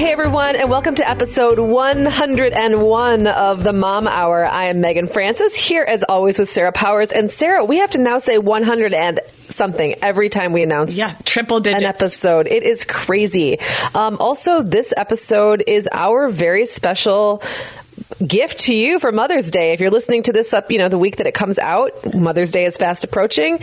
Hey everyone, and welcome to episode 101 of the Mom Hour. I am Meagan Francis, here as always with Sarah Powers. And Sarah, we have to now say 100 and something every time we announce yeah, triple digit an episode. It is crazy. Um, also, this episode is our very special gift to you for Mother's Day. If you're listening to this up, you know, the week that it comes out, Mother's Day is fast approaching.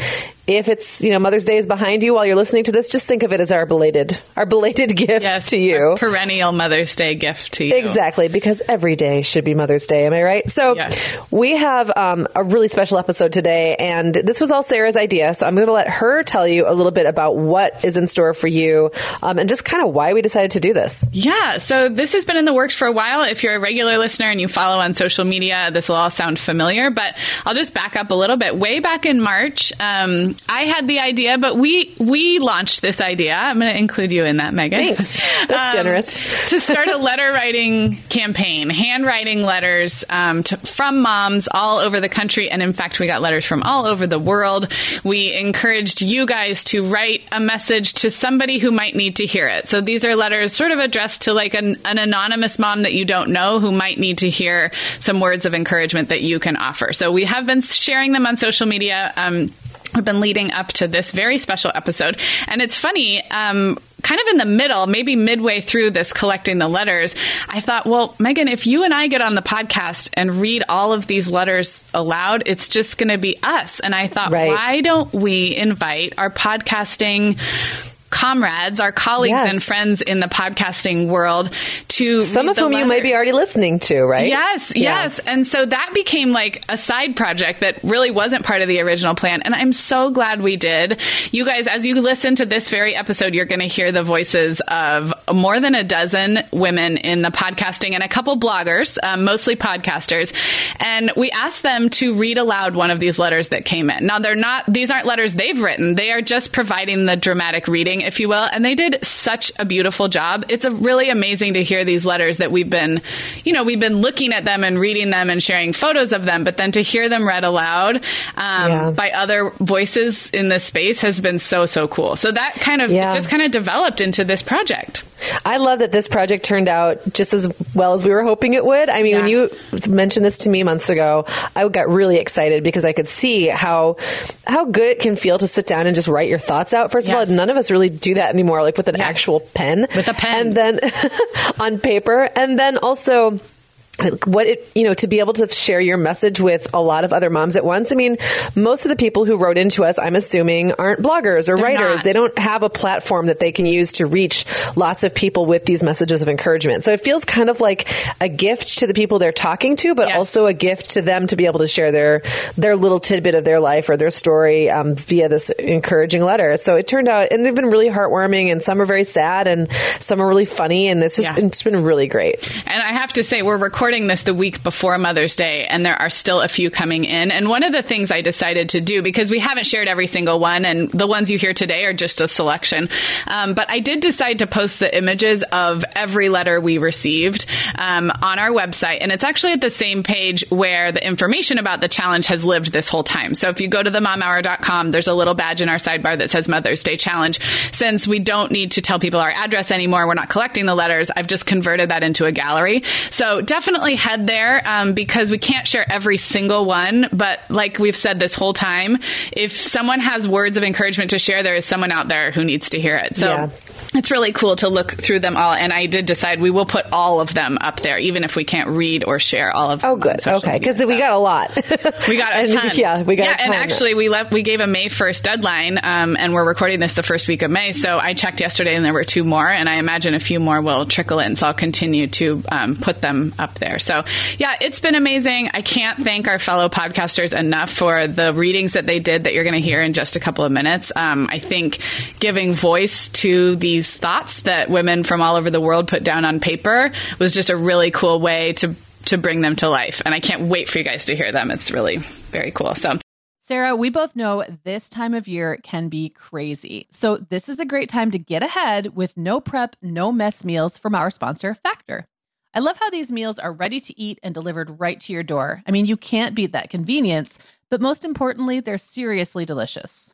If it's, you know, Mother's Day is behind you while you're listening to this, just think of it as our belated, our belated gift yes, to you. perennial Mother's Day gift to you. Exactly, because every day should be Mother's Day. Am I right? So yes. we have um, a really special episode today, and this was all Sarah's idea. So I'm going to let her tell you a little bit about what is in store for you, um, and just kind of why we decided to do this. Yeah. So this has been in the works for a while. If you're a regular listener and you follow on social media, this will all sound familiar. But I'll just back up a little bit. Way back in March. Um, I had the idea, but we we launched this idea. I'm going to include you in that, Meagan. Thanks. That's um, generous. to start a letter writing campaign, handwriting letters um, to, from moms all over the country, and in fact, we got letters from all over the world. We encouraged you guys to write a message to somebody who might need to hear it. So these are letters sort of addressed to like an, an anonymous mom that you don't know who might need to hear some words of encouragement that you can offer. So we have been sharing them on social media. Um, We've been leading up to this very special episode. And it's funny, um, kind of in the middle, maybe midway through this collecting the letters, I thought, well, Meagan, if you and I get on the podcast and read all of these letters aloud, it's just going to be us. And I thought, right. why don't we invite our podcasting comrades, our colleagues yes. and friends in the podcasting world to some of whom letters. you may be already listening to, right? Yes, yeah. yes. And so that became like a side project that really wasn't part of the original plan. And I'm so glad we did. You guys, as you listen to this very episode, you're going to hear the voices of more than a dozen women in the podcasting and a couple bloggers, um, mostly podcasters. And we asked them to read aloud one of these letters that came in. Now, they're not, these aren't letters they've written. They are just providing the dramatic reading if you will. And they did such a beautiful job. It's a really amazing to hear these letters that we've been, you know, we've been looking at them and reading them and sharing photos of them, but then to hear them read aloud um, Yeah. by other voices in this space has been so, so cool. So that kind of, Yeah. just kind of developed into this project. I love that this project turned out just as well as we were hoping it would. I mean, when you mentioned this to me months ago, I got really excited because I could see how how good it can feel to sit down and just write your thoughts out. First Yes. of all, none of us really do that anymore, like with an Yes. actual pen, With a pen. and then on paper, and then also what it you know to be able to share your message with a lot of other moms at once i mean most of the people who wrote into us i'm assuming aren't bloggers or They're writers not. they don't have a platform that they can use to reach lots of people with these messages of encouragement so it feels kind of like a gift to the people they're talking to but Yes. also a gift to them to be able to share their their little tidbit of their life or their story um, via this encouraging letter so it turned out and they've been really heartwarming and some are very sad and some are really funny and it's just Yeah. it's been really great And I have to say, we're recording this the week before Mother's Day, and there are still a few coming in. And one of the things I decided to do, because we haven't shared every single one, and the ones you hear today are just a selection, um, but I did decide to post the images of every letter we received um, on our website. And it's actually at the same page where the information about the challenge has lived this whole time. So if you go to themomhour.com, there's a little badge in our sidebar that says Mother's Day Challenge. Since we don't need to tell people our address anymore, we're not collecting the letters, I've just converted that into a gallery. So definitely head there um, because we can't share every single one. But like we've said this whole time, if someone has words of encouragement to share, there is someone out there who needs to hear it. So Yeah. It's really cool to look through them all. And I did decide we will put all of them up there, even if we can't read or share all of them. Oh, good. Okay. Because we got a lot. we got a And, ton. Yeah, we got yeah, a ton. and actually, we left. We gave a May first deadline, um, and we're recording this the first week of May. So I checked yesterday, and there were two more, and I imagine a few more will trickle in. So I'll continue to um, put them up there. So yeah, it's been amazing. I can't thank our fellow podcasters enough for the readings that they did that you're going to hear in just a couple of minutes. Um, I think giving voice to these thoughts that women from all over the world put down on paper was just a really cool way to to bring them to life. And I can't wait for you guys to hear them. It's really very cool. So Sarah, we both know this time of year can be crazy. So, this is a great time to get ahead with no prep, no mess meals from our sponsor, Factor. I love how these meals are ready to eat and delivered right to your door. I mean, you can't beat that convenience, but most importantly, they're seriously delicious.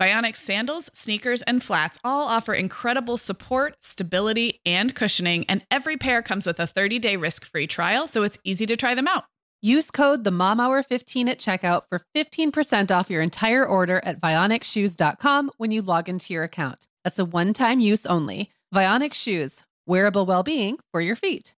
Vionic sandals, sneakers, and flats all offer incredible support, stability, and cushioning, and every pair comes with a 30-day risk-free trial, so it's easy to try them out. Use code the Mom Hour 15 at checkout for 15% off your entire order at vionicshoes.com when you log into your account. That's a one-time use only. Vionic Shoes, wearable well-being for your feet.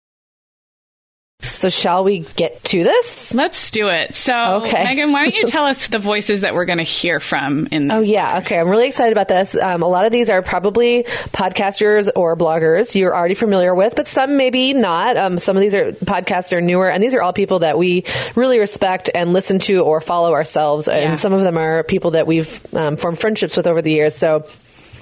So, shall we get to this? let's do it. So, Okay. Meagan, why don't you tell us the voices that we're going to hear from in Oh yeah, okay. I'm really excited about this. Um, a lot of these are probably podcasters or bloggers you're already familiar with, but some maybe not. Um, some of these are podcasts are newer, and these are all people that we really respect and listen to or follow ourselves. And Yeah. some of them are people that we've um, formed friendships with over the years. So.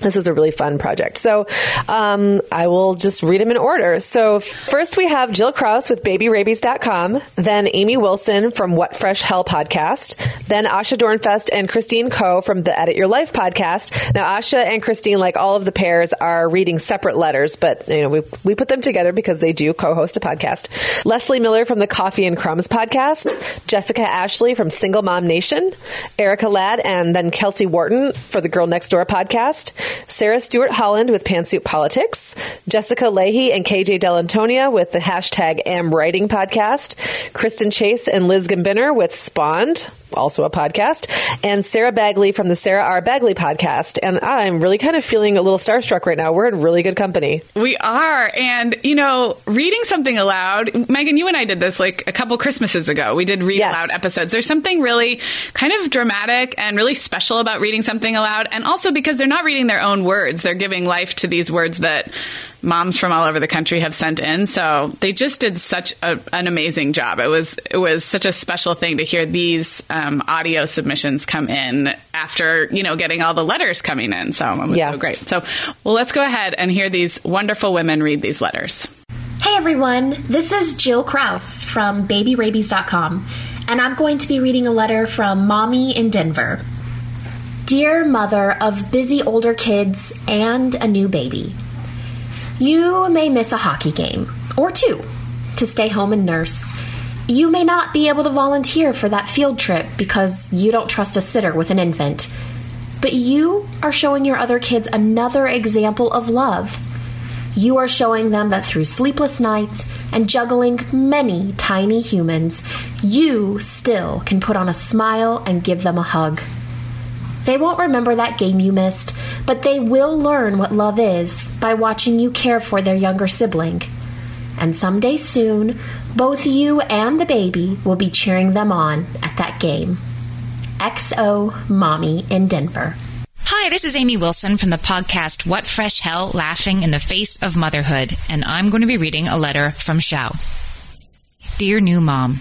This is a really fun project. So um, I will just read them in order. So first we have Jill Krause with babyrabies.com, then Amy Wilson from What Fresh Hell podcast, then Asha Dornfest and Christine Koh from the Edit Your Life podcast. Now Asha and Christine, like all of the pairs, are reading separate letters, but you know we, we put them together because they do co-host a podcast. Lesley Miller from the Coffee and Crumbs podcast, Jessica Ashley from Single Mom Nation, Erica Ladd, and then Kelsey Wharton for the Girl Next Door podcast. Sarah Stewart Holland with Pantsuit Politics, Jessica Lahey and KJ Dell'Antonia with the hashtag Am Writing podcast, Kristen Chase and Liz Gumbinner with Spawned, also a podcast, and Sarah Bagley from the Sarah R. Bagley podcast. And I'm really kind of feeling a little starstruck right now. We're in really good company. We are. And, you know, reading something aloud, Meagan, you and I did this like a couple Christmases ago. We did read Yes. aloud episodes. There's something really kind of dramatic and really special about reading something aloud. And also because they're not reading their own words, they're giving life to these words that moms from all over the country have sent in. So they just did such a, an amazing job. It was it was such a special thing to hear these um, audio submissions come in after you know getting all the letters coming in. So it was Yeah. so great. So well, let's go ahead and hear these wonderful women read these letters. Hey everyone. This is Jill Krause from babyrabies.com, and I'm going to be reading a letter from Mommy in Denver. Dear mother of busy older kids and a new baby, you may miss a hockey game or two to stay home and nurse. You may not be able to volunteer for that field trip because you don't trust a sitter with an infant. But you are showing your other kids another example of love. You are showing them that through sleepless nights and juggling many tiny humans, you still can put on a smile and give them a hug. They won't remember that game you missed, but they will learn what love is by watching you care for their younger sibling. And someday soon, both you and the baby will be cheering them on at that game. XO Mommy in Denver. Hi, this is Amy Wilson from the podcast What Fresh Hell Laughing in the Face of Motherhood, and I'm going to be reading a letter from Xiao. Dear new mom,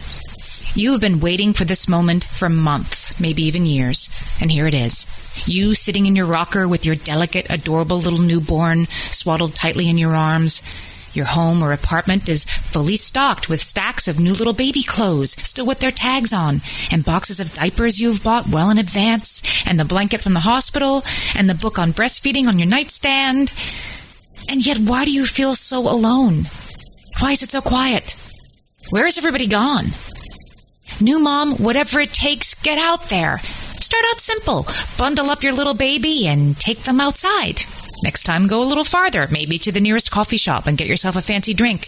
you have been waiting for this moment for months, maybe even years, and here it is. You sitting in your rocker with your delicate, adorable little newborn swaddled tightly in your arms. Your home or apartment is fully stocked with stacks of new little baby clothes, still with their tags on, and boxes of diapers you've bought well in advance, and the blanket from the hospital, and the book on breastfeeding on your nightstand. And yet, why do you feel so alone? Why is it so quiet? Where is everybody gone? New mom, whatever it takes, get out there. Start out simple. Bundle up your little baby and take them outside. Next time, go a little farther, maybe to the nearest coffee shop and get yourself a fancy drink.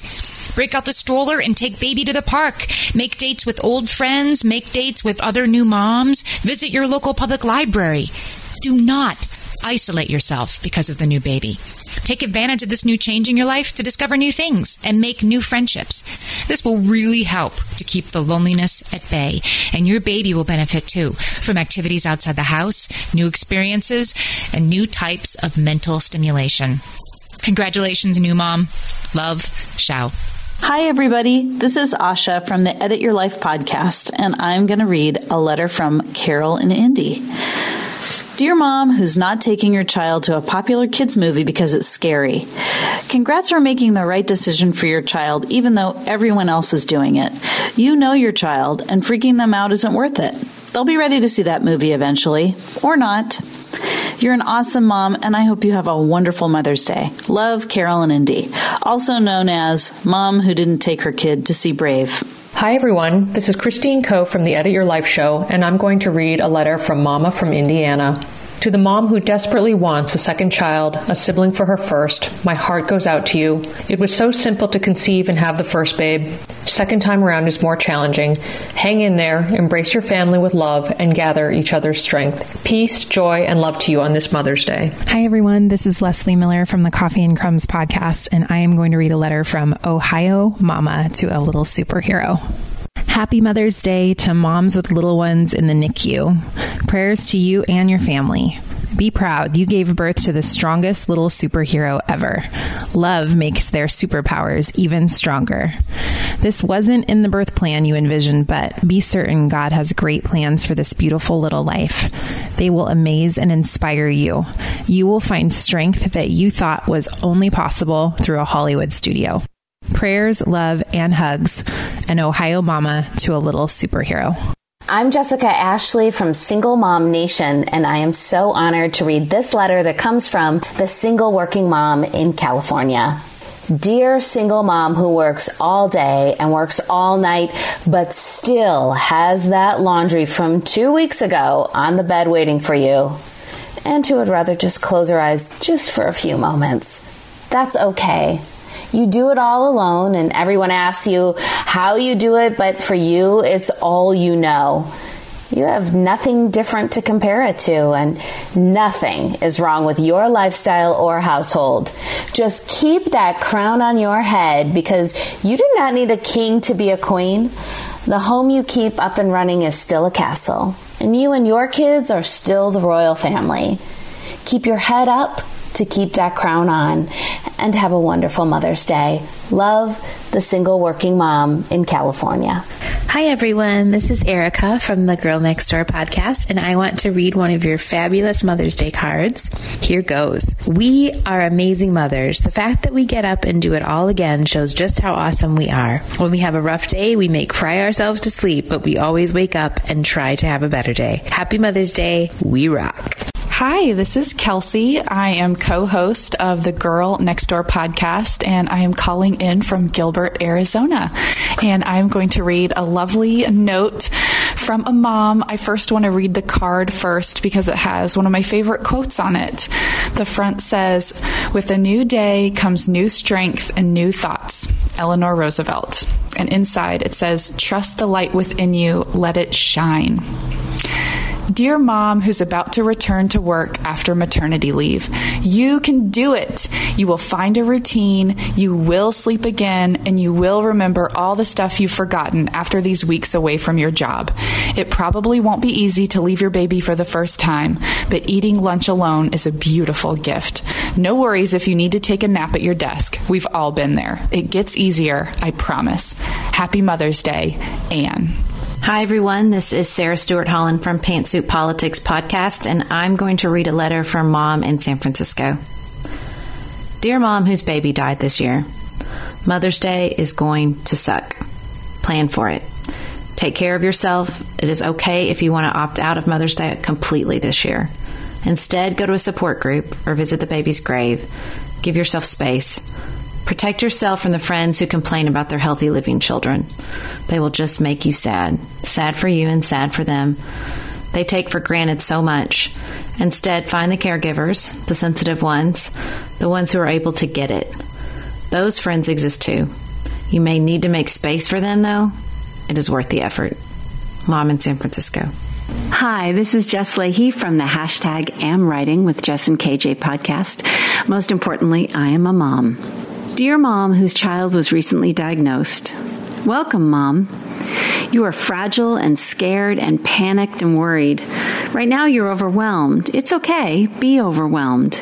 Break out the stroller and take baby to the park. Make dates with old friends. Make dates with other new moms. Visit your local public library. Do not isolate yourself because of the new baby. Take advantage of this new change in your life to discover new things and make new friendships. This will really help to keep the loneliness at bay, and your baby will benefit too from activities outside the house, new experiences, and new types of mental stimulation. Congratulations, new mom. Love, Xiao. Hi, everybody. This is Asha from the Edit Your Life podcast, and I'm going to read a letter from Carol and Indy. Dear mom who's not taking your child to a popular kids movie because it's scary. Congrats for making the right decision for your child, even though everyone else is doing it. You know your child, and freaking them out isn't worth it. They'll be ready to see that movie eventually, or not. You're an awesome mom, and I hope you have a wonderful Mother's Day. Love, Carol and Indy, also known as Mom Who Didn't Take Her Kid to See Brave. Hi, everyone. This is Christine Koh from the Edit Your Life show, and I'm going to read a letter from Mama from Indiana. To the mom who desperately wants a second child, a sibling for her first, my heart goes out to you. It was so simple to conceive and have the first babe. Second time around is more challenging. Hang in there, embrace your family with love, and gather each other's strength. Peace, joy, and love to you on this Mother's Day. Hi, everyone. This is Lesley Miller from the Coffee and Crumbs podcast, and I am going to read a letter from Ohio Mama to a little superhero. Happy Mother's Day to moms with little ones in the NICU. Prayers to you and your family. Be proud. You gave birth to the strongest little superhero ever. Love makes their superpowers even stronger. This wasn't in the birth plan you envisioned, but be certain God has great plans for this beautiful little life. They will amaze and inspire you. You will find strength that you thought was only possible through a Hollywood studio. Prayers, love, and hugs. An Ohio mama to a little superhero. I'm Jessica Ashley from Single Mom Nation, and I am so honored to read this letter that comes from the single working mom in California. Dear single mom who works all day and works all night, but still has that laundry from two weeks ago on the bed waiting for you, and who would rather just close her eyes just for a few moments. That's okay. You do it all alone, and everyone asks you how you do it, but for you, it's all you know. You have nothing different to compare it to, and nothing is wrong with your lifestyle or household. Just keep that crown on your head because you do not need a king to be a queen. The home you keep up and running is still a castle, and you and your kids are still the royal family. Keep your head up to keep that crown on and have a wonderful Mother's Day. Love the single working mom in California. Hi, everyone. This is Erica from the Girl Next Door podcast, and I want to read one of your fabulous Mother's Day cards. Here goes. We are amazing mothers. The fact that we get up and do it all again shows just how awesome we are. When we have a rough day, we may cry ourselves to sleep, but we always wake up and try to have a better day. Happy Mother's Day. We rock. Hi, this is Kelsey. I am co host of the Girl Next Door podcast, and I am calling in from Gilbert, Arizona. And I'm going to read a lovely note from a mom. I first want to read the card first because it has one of my favorite quotes on it. The front says, With a new day comes new strength and new thoughts. Eleanor Roosevelt. And inside it says, Trust the light within you, let it shine. Dear mom who's about to return to work after maternity leave, you can do it. You will find a routine, you will sleep again, and you will remember all the stuff you've forgotten after these weeks away from your job. It probably won't be easy to leave your baby for the first time, but eating lunch alone is a beautiful gift. No worries if you need to take a nap at your desk. We've all been there. It gets easier, I promise. Happy Mother's Day, Anne. Hi, everyone. This is Sarah Stewart Holland from Pantsuit Politics Podcast, and I'm going to read a letter from mom in San Francisco. Dear mom, whose baby died this year, Mother's Day is going to suck. Plan for it. Take care of yourself. It is okay if you want to opt out of Mother's Day completely this year. Instead, go to a support group or visit the baby's grave. Give yourself space. Protect yourself from the friends who complain about their healthy living children. They will just make you sad. Sad for you and sad for them. They take for granted so much. Instead, find the caregivers, the sensitive ones, the ones who are able to get it. Those friends exist too. You may need to make space for them, though. It is worth the effort. Mom in San Francisco. Hi, this is Jess Lahey from the hashtag Am Writing with Jess and KJ podcast. Most importantly, I am a mom. Dear mom whose child was recently diagnosed, welcome, mom. You are fragile and scared and panicked and worried. Right now, you're overwhelmed. It's okay. Be overwhelmed.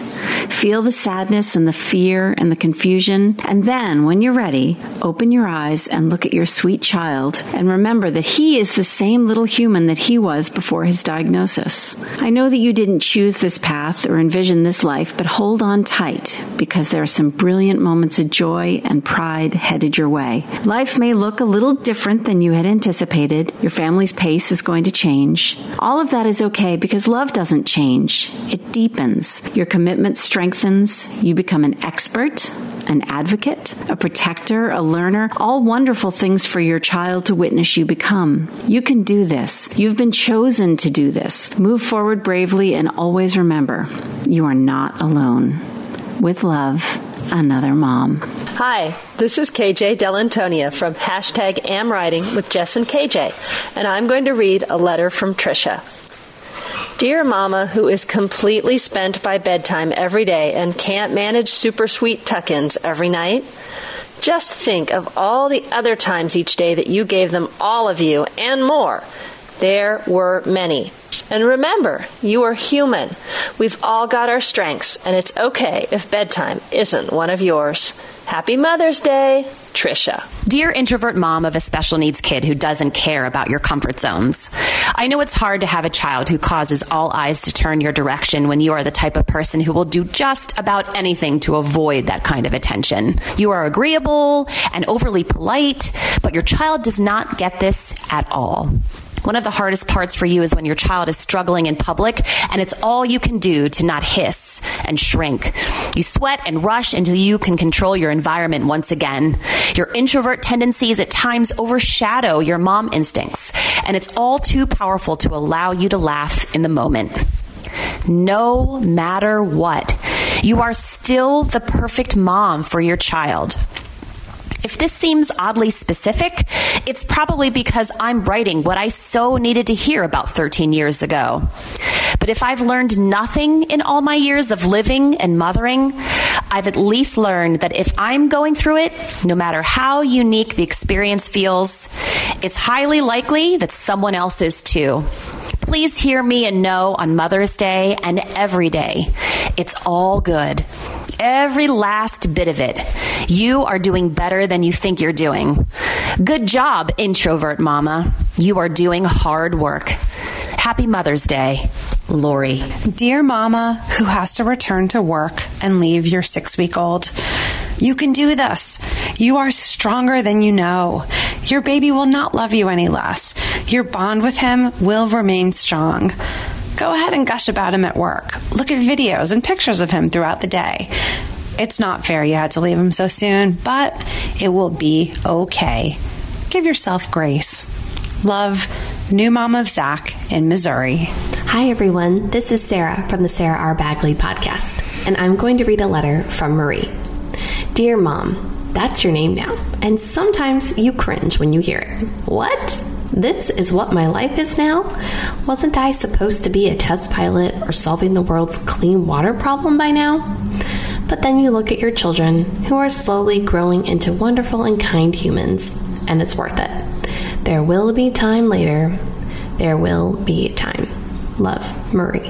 Feel the sadness and the fear and the confusion. And then, when you're ready, open your eyes and look at your sweet child and remember that he is the same little human that he was before his diagnosis. I know that you didn't choose this path or envision this life, but hold on tight because there are some brilliant moments of joy and pride headed your way. Life may look a little different than you had anticipated. Your family's pace is going to change. All of that is okay because love doesn't change. It deepens. Your commitment strengthens. You become an expert, an advocate, a protector, a learner, all wonderful things for your child to witness you become. You can do this. You've been chosen to do this. Move forward bravely and always remember you are not alone. With love, another mom. Hi, this is KJ Dell'Antonia from hashtag Am Writing with Jess and KJ, and I'm going to read a letter from Trisha. Dear Mama, who is completely spent by bedtime every day and can't manage super sweet tuck ins every night, just think of all the other times each day that you gave them all of you and more. There were many. And remember, you are human. We've all got our strengths, and it's okay if bedtime isn't one of yours. Happy Mother's Day, Trisha. Dear introvert mom of a special needs kid who doesn't care about your comfort zones, I know it's hard to have a child who causes all eyes to turn your direction when you are the type of person who will do just about anything to avoid that kind of attention. You are agreeable and overly polite, but your child does not get this at all. One of the hardest parts for you is when your child is struggling in public and it's all you can do to not hiss and shrink. You sweat and rush until you can control your environment once again. Your introvert tendencies at times overshadow your mom instincts, and it's all too powerful to allow you to laugh in the moment. No matter what, you are still the perfect mom for your child. If this seems oddly specific, it's probably because I'm writing what I so needed to hear about 13 years ago. But if I've learned nothing in all my years of living and mothering, I've at least learned that if I'm going through it, no matter how unique the experience feels, it's highly likely that someone else is too. Please hear me and know on Mother's Day and every day, it's all good. Every last bit of it. You are doing better than you think you're doing. Good job, introvert mama. You are doing hard work. Happy Mother's Day, Lori. Dear mama who has to return to work and leave your six week old, you can do this. You are stronger than you know. Your baby will not love you any less. Your bond with him will remain strong. Go ahead and gush about him at work. Look at videos and pictures of him throughout the day. It's not fair you had to leave him so soon, but it will be okay. Give yourself grace. Love, new mom of Zach in Missouri. Hi, everyone. This is Sarah from the Sarah R. Bagley podcast, and I'm going to read a letter from Marie. Dear Mom, that's your name now, and sometimes you cringe when you hear it. What? This is what my life is now? Wasn't I supposed to be a test pilot or solving the world's clean water problem by now? But then you look at your children who are slowly growing into wonderful and kind humans, and it's worth it. There will be time later. There will be time. Love, Marie.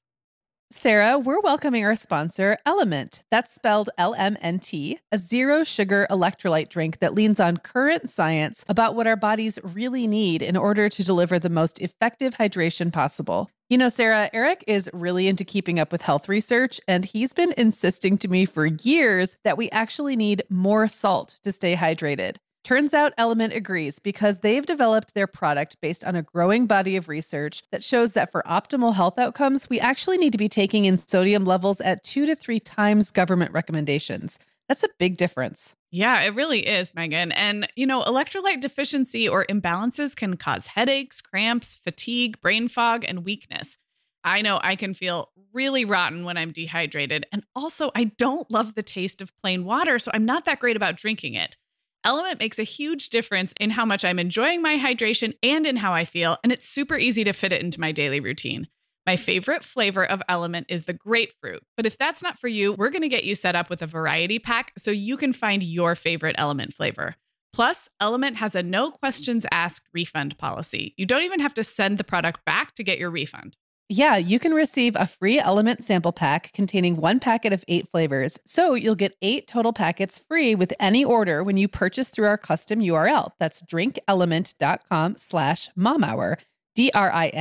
Sarah, we're welcoming our sponsor, Element. That's spelled L M N T, a zero sugar electrolyte drink that leans on current science about what our bodies really need in order to deliver the most effective hydration possible. You know, Sarah, Eric is really into keeping up with health research, and he's been insisting to me for years that we actually need more salt to stay hydrated. Turns out Element agrees because they've developed their product based on a growing body of research that shows that for optimal health outcomes, we actually need to be taking in sodium levels at two to three times government recommendations. That's a big difference. Yeah, it really is, Meagan. And, you know, electrolyte deficiency or imbalances can cause headaches, cramps, fatigue, brain fog, and weakness. I know I can feel really rotten when I'm dehydrated. And also, I don't love the taste of plain water, so I'm not that great about drinking it. Element makes a huge difference in how much I'm enjoying my hydration and in how I feel, and it's super easy to fit it into my daily routine. My favorite flavor of Element is the grapefruit. But if that's not for you, we're going to get you set up with a variety pack so you can find your favorite Element flavor. Plus, Element has a no questions asked refund policy. You don't even have to send the product back to get your refund. Yeah, you can receive a free Element sample pack containing one packet of eight flavors. So you'll get eight total packets free with any order when you purchase through our custom URL. That's drinkelement.com slash momhour, D-R-I-N-K-L-M-N-T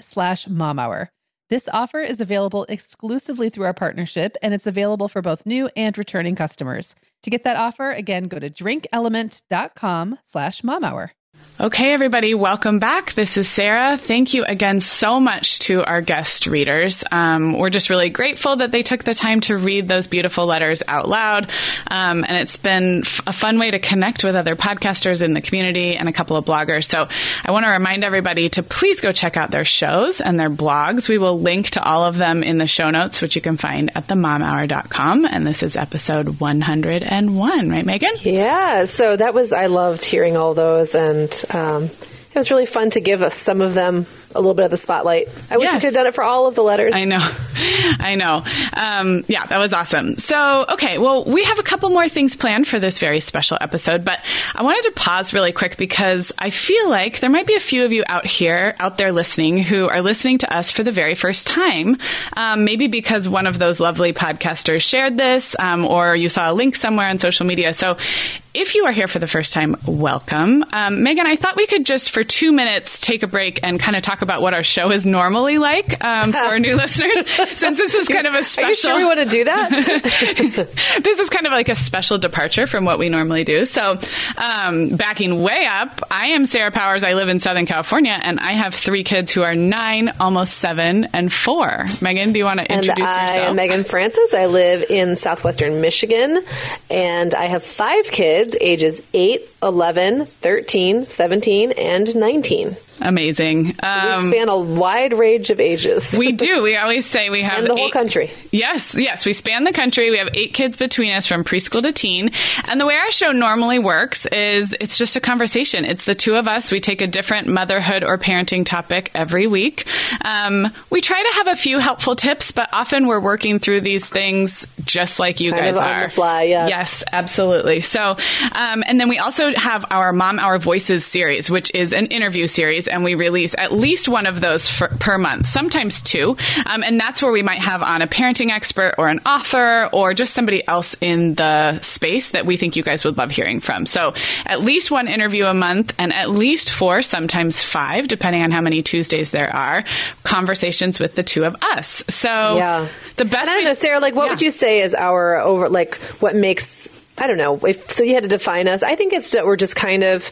slash momhour. This offer is available exclusively through our partnership, and it's available for both new and returning customers. To get that offer, again, go to drinkelement.com slash momhour. Okay, everybody, welcome back. This is Sarah. Thank you again so much to our guest readers. Um, we're just really grateful that they took the time to read those beautiful letters out loud. Um, and it's been f- a fun way to connect with other podcasters in the community and a couple of bloggers. So I want to remind everybody to please go check out their shows and their blogs. We will link to all of them in the show notes, which you can find at themomhour.com. And this is episode 101, right, Meagan? Yeah. So that was, I loved hearing all those and um, it was really fun to give us some of them a little bit of the spotlight. I wish Yes. we could have done it for all of the letters. I know. I know. Um, yeah, that was awesome. So, okay, well, we have a couple more things planned for this very special episode, but I wanted to pause really quick because I feel like there might be a few of you out here, out there listening, who are listening to us for the very first time. Um, maybe because one of those lovely podcasters shared this, um, or you saw a link somewhere on social media. So, if you are here for the first time, welcome. Um, Meagan, I thought we could just for two minutes take a break and kind of talk about what our show is normally like um, for our new listeners, since this is kind of a special. Are you sure we want to do that? this is kind of like a special departure from what we normally do. So, um, backing way up, I am Sarah Powers. I live in Southern California, and I have three kids who are nine, almost seven, and four. Meagan, do you want to introduce yourself? and I yourself? am Meagan Francis. I live in southwestern Michigan, and I have five kids ages 8, 11, 13, 17, and 19. Amazing. So we span a wide range of ages. We do. We always say we have and the whole country. Yes, yes, we span the country. We have eight kids between us from preschool to teen. And the way our show normally works is it's just a conversation. It's the two of us. We take a different motherhood or parenting topic every week. Um, we try to have a few helpful tips, but often we're working through these things just like you Kind guys of on are. the fly, yes. Yes, absolutely. So, um, and then we also have our Mom Hour Voices series, which is an interview series, and we release at least one of those for, per month, sometimes two. Um, and that's where we might have on a parenting expert or an author or just somebody else in the space that we think you guys would love hearing from. So, at least one interview a month, and at least four, sometimes five, depending on how many Tuesdays there are, conversations with the two of us. So, Yeah. the best. I don't know, Sarah, like, what would you say is our over, like, what makes, I don't know, if so you had to define us, I think it's that we're just kind of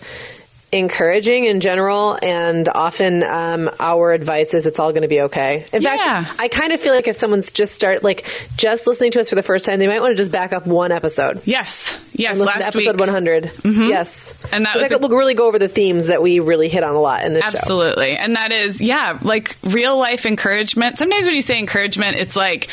encouraging in general, and often um, our advice is it's all going to be okay. In Yeah. fact, I kind of feel like if someone's just start, like, just listening to us for the first time, they might want to just back up one episode. Yes. Yes. And listen to last episode week. 100. Yes. And that was a- we'll really go over the themes that we really hit on a lot in this show. Absolutely. And that is, yeah, like real life encouragement. Sometimes when you say encouragement, it's like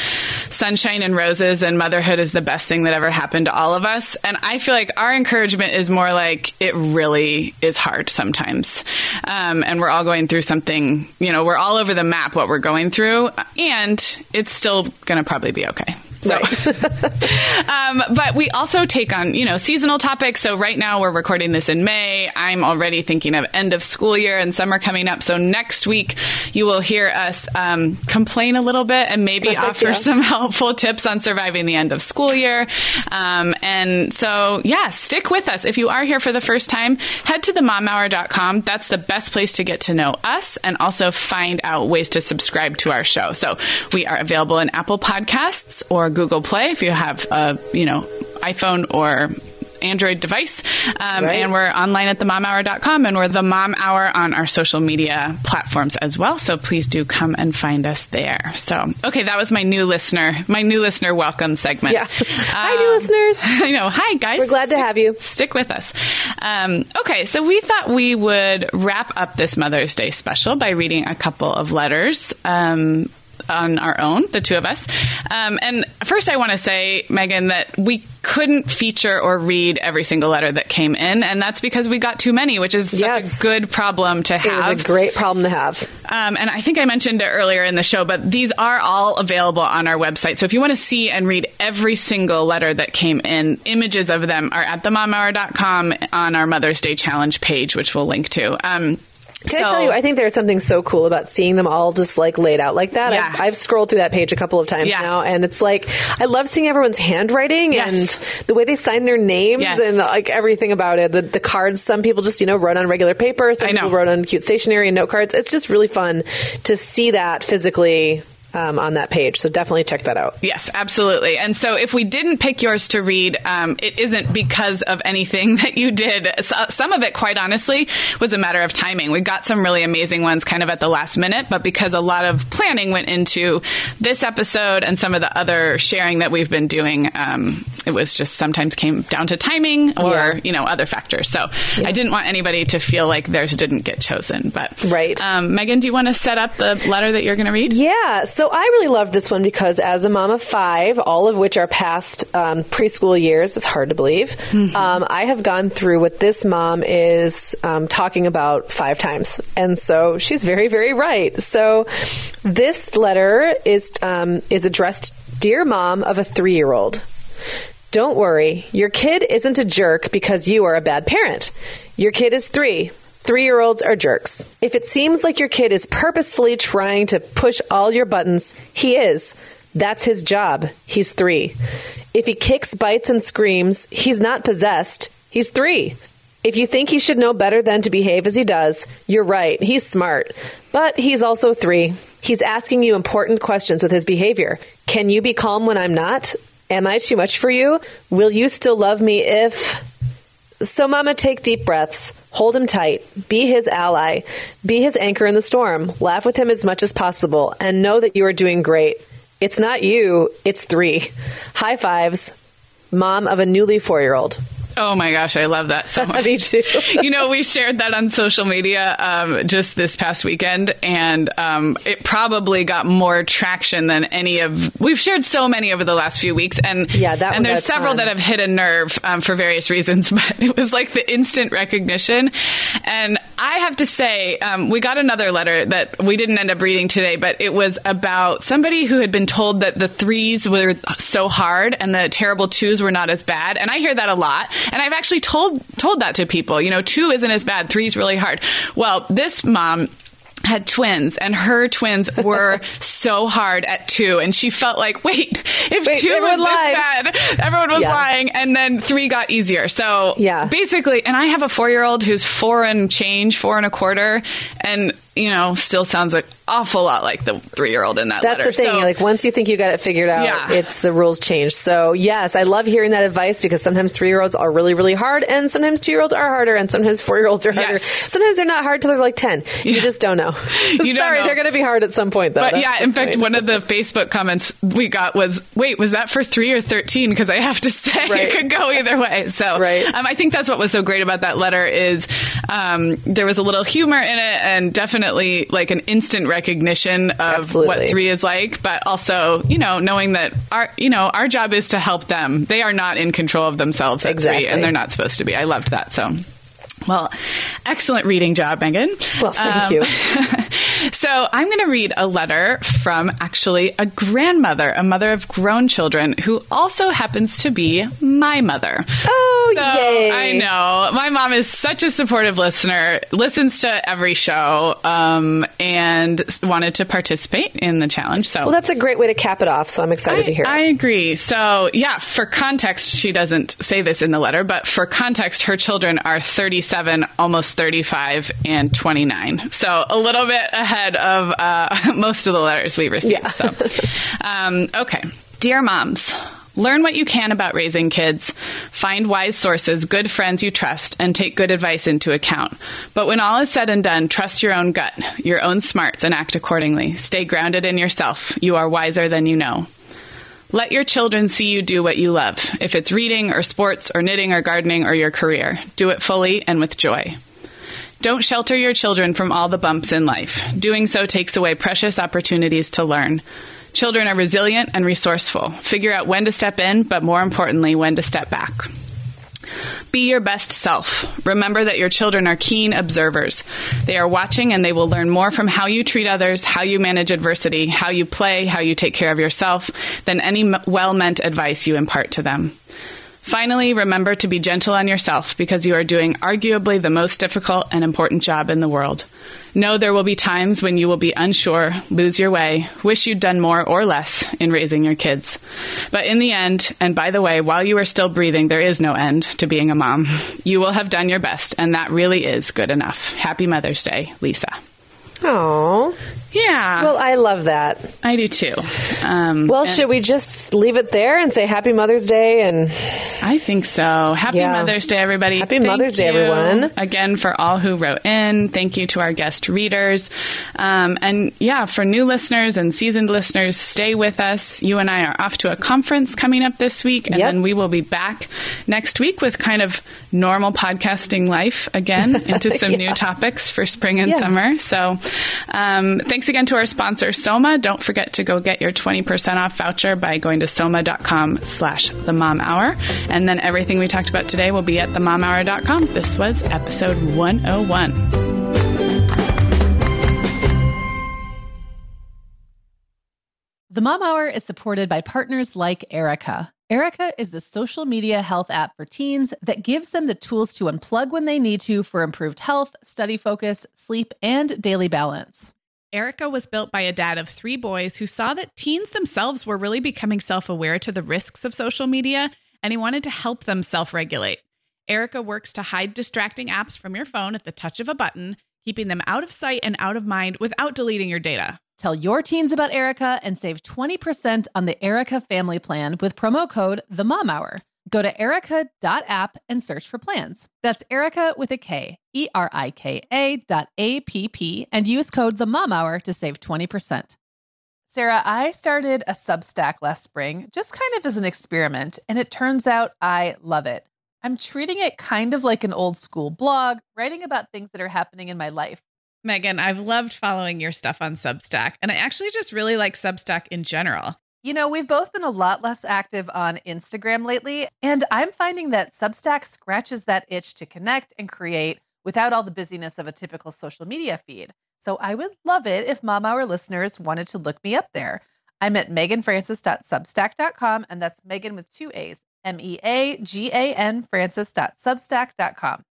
sunshine and roses and motherhood is the best thing that ever happened to all of us. And I feel like our encouragement is more like it really is hard sometimes. Um, and we're all going through something, you know, we're all over the map what we're going through. And it's still going to probably be okay. So, um, but we also take on, you know, seasonal topics. So right now we're recording this in May. I'm already thinking of end of school year and summer coming up. So next week you will hear us um, complain a little bit and maybe offer Yeah. some helpful tips on surviving the end of school year. Um, and so, yeah, stick with us. If you are here for the first time, head to themomhour.com. That's the best place to get to know us and also find out ways to subscribe to our show. So we are available in Apple Podcasts or Google Play if you have a, you know, iPhone or Android device. Um, Right. And we're online at themomhour.com and we're the Mom Hour on our social media platforms as well. So please do come and find us there. So, okay, that was my new listener, my new listener welcome segment. Yeah. Hi, new Um, listeners. I know. Hi, guys. We're glad to have you. Stick with us. Um, okay, so we thought we would wrap up this Mother's Day special by reading a couple of letters. On our own, the two of us. Um, and first, I want to say, Meagan, that we couldn't feature or read every single letter that came in, and that's because we got too many, which is Yes. such a good problem to It have. was a great problem to have. Um, and I think I mentioned it earlier in the show, but these are all available on our website. So if you want to see and read every single letter that came in, images of them are at themomhour.com on our Mother's Day Challenge page, which we'll link to. Um, Can I tell you, I think there's something so cool about seeing them all just like laid out like that. Yeah. I've, I've scrolled through that page a couple of times Yeah. now, and it's like I love seeing everyone's handwriting Yes. and the way they sign their names Yes. and like everything about it. The, the cards, some people just you know wrote on regular paper, some people wrote on cute stationery and note cards. It's just really fun to see that physically um, on that page. So definitely check that out. Yes, absolutely. And so if we didn't pick yours to read, um, it isn't because of anything that you did. So, some of it, quite honestly, was a matter of timing. We got some really amazing ones kind of at the last minute, but because a lot of planning went into this episode and some of the other sharing that we've been doing, um, it was just sometimes came down to timing or, Yeah. you know, other factors. So I didn't want anybody to feel like theirs didn't get chosen. But, Right. Um, Meagan, do you want to set up the letter that you're going to read? Yeah. So So I really loved this one because as a mom of five, all of which are past um, preschool years, it's hard to believe, um, I have gone through what this mom is um, talking about five times. And so she's very, very right. So this letter is, um, is addressed Dear Mom of a three year old. Don't worry, your kid isn't a jerk because you are a bad parent. Your kid is three. Three year olds are jerks. If it seems like your kid is purposefully trying to push all your buttons, he is. That's his job. He's three. If he kicks, bites, and screams, he's not possessed. He's three. If you think he should know better than to behave as he does, you're right. He's smart. But he's also three. He's asking you important questions with his behavior. Can you be calm when I'm not? Am I too much for you? Will you still love me if. So, Mama, take deep breaths. Hold him tight. Be his ally. Be his anchor in the storm. Laugh with him as much as possible and know that you are doing great. It's not you, it's three. High fives. Mom of a newly four year old. Oh my gosh, I love that so much. Me too. you know, we shared that on social media um, just this past weekend, and um, it probably got more traction than any of. We've shared so many over the last few weeks, and yeah, that and one several fun. that have hit a nerve um, for various reasons, but it was like the instant recognition, and I have to say, um, we got another letter that we didn't end up reading today, but it was about somebody who had been told that the threes were so hard and the terrible twos were not as bad, and I hear that a lot. And I've actually told told that to people. You know, two isn't as bad, three's really hard. Well, this mom had twins and her twins were so hard at two and she felt like wait if Wait, two was everyone this bad everyone was Yeah. lying and then three got easier so Yeah. basically and i have a four-year-old who's four and change four and a quarter and you know still sounds an awful lot like the three-year-old in that That's letter the thing. So- like once you think you got it figured out, Yeah. it's the rules change. So yes, I love hearing that advice because sometimes three year olds are really, really hard, and sometimes two year olds are harder, and sometimes four year olds are harder. Yes. Sometimes they're not hard till they're like ten. You just don't know. You Sorry, know. they're going to be hard at some point, though. But That's yeah, in fact, one of the Facebook comments we got was, "Wait, was that for three or 13? Because I have to say Right. it could go either way." So, Right. um, I think that's what was so great about that letter is um, there was a little humor in it, and definitely like an instant recognition of Absolutely. what three is like, but also you know knowing that our you know our job is to help them. They are not in control of themselves at Exactly. three, and they're not supposed to be. I loved that so. Well, excellent reading job, Meagan. Well, thank Um, you. so I'm going to read a letter from actually a grandmother, a mother of grown children, who also happens to be my mother. Oh, So, yay! I know. My mom is such a supportive listener, listens to every show, um, and wanted to participate in the challenge. So Well, that's a great way to cap it off. So I'm excited to hear. I it. agree. So, yeah, for context, she doesn't say this in the letter, but for context, her children are 37, almost 35, and 29. So, a little bit ahead of uh, most of the letters we received. Yeah. So, um, okay. Dear moms, learn what you can about raising kids. Find wise sources, good friends you trust, and take good advice into account. But when all is said and done, trust your own gut, your own smarts, and act accordingly. Stay grounded in yourself. You are wiser than you know. Let your children see you do what you love. If it's reading or sports or knitting or gardening or your career, do it fully and with joy. Don't shelter your children from all the bumps in life. Doing so takes away precious opportunities to learn. Children are resilient and resourceful. Figure out when to step in, but more importantly, when to step back. Be your best self. Remember that your children are keen observers. They are watching and they will learn more from how you treat others, how you manage adversity, how you play, how you take care of yourself than any well meant advice you impart to them. Finally, remember to be gentle on yourself because you are doing arguably the most difficult and important job in the world. Know there will be times when you will be unsure, lose your way, wish you'd done more or less in raising your kids. But in the end, and by the way, while you are still breathing, there is no end to being a mom. You will have done your best, and that really is good enough. Happy Mother's Day, Lisa. Oh, Yeah. well, I love that. I do too. Um, Well, should we just leave it there and say Happy Mother's Day and I think so. Happy Yeah. Mother's Day, everybody. Happy Thank Mother's Day, everyone. Again, for all who wrote in. Thank you to our guest readers. Um, and yeah, for new listeners and seasoned listeners, stay with us. You and I are off to a conference coming up this week, and Yep. then we will be back next week with kind of normal podcasting life again into some new topics for spring and Yeah. summer. So um, thanks thanks again to our sponsor, Soma. Don't forget to go get your 20% off voucher by going to soma.com slash the mom hour. And then everything we talked about today will be at themomhour.com. This was episode 101. The Mom Hour is supported by partners like Erika. Erika is the social media health app for teens that gives them the tools to unplug when they need to for improved health, study focus, sleep, and daily balance. Erika was built by a dad of three boys who saw that teens themselves were really becoming self aware to the risks of social media, and he wanted to help them self regulate. Erika works to hide distracting apps from your phone at the touch of a button, keeping them out of sight and out of mind without deleting your data. Tell your teens about Erika and save 20% on the Erika family plan with promo code The Mom Hour. Go to erika.app and search for plans. That's Erika with a K, E R I K A dot A P P, and use code The Mom Hour to save 20%. Sarah, I started a Substack last spring, just kind of as an experiment, and it turns out I love it. I'm treating it kind of like an old school blog, writing about things that are happening in my life. Meagan, I've loved following your stuff on Substack, and I actually just really like Substack in general. You know, we've both been a lot less active on Instagram lately, and I'm finding that Substack scratches that itch to connect and create without all the busyness of a typical social media feed. So I would love it if Mom Hour listeners wanted to look me up there. I'm at meaganfrancis.substack.com, and that's Meagan with two A's, M E A G A N Francis.substack.com.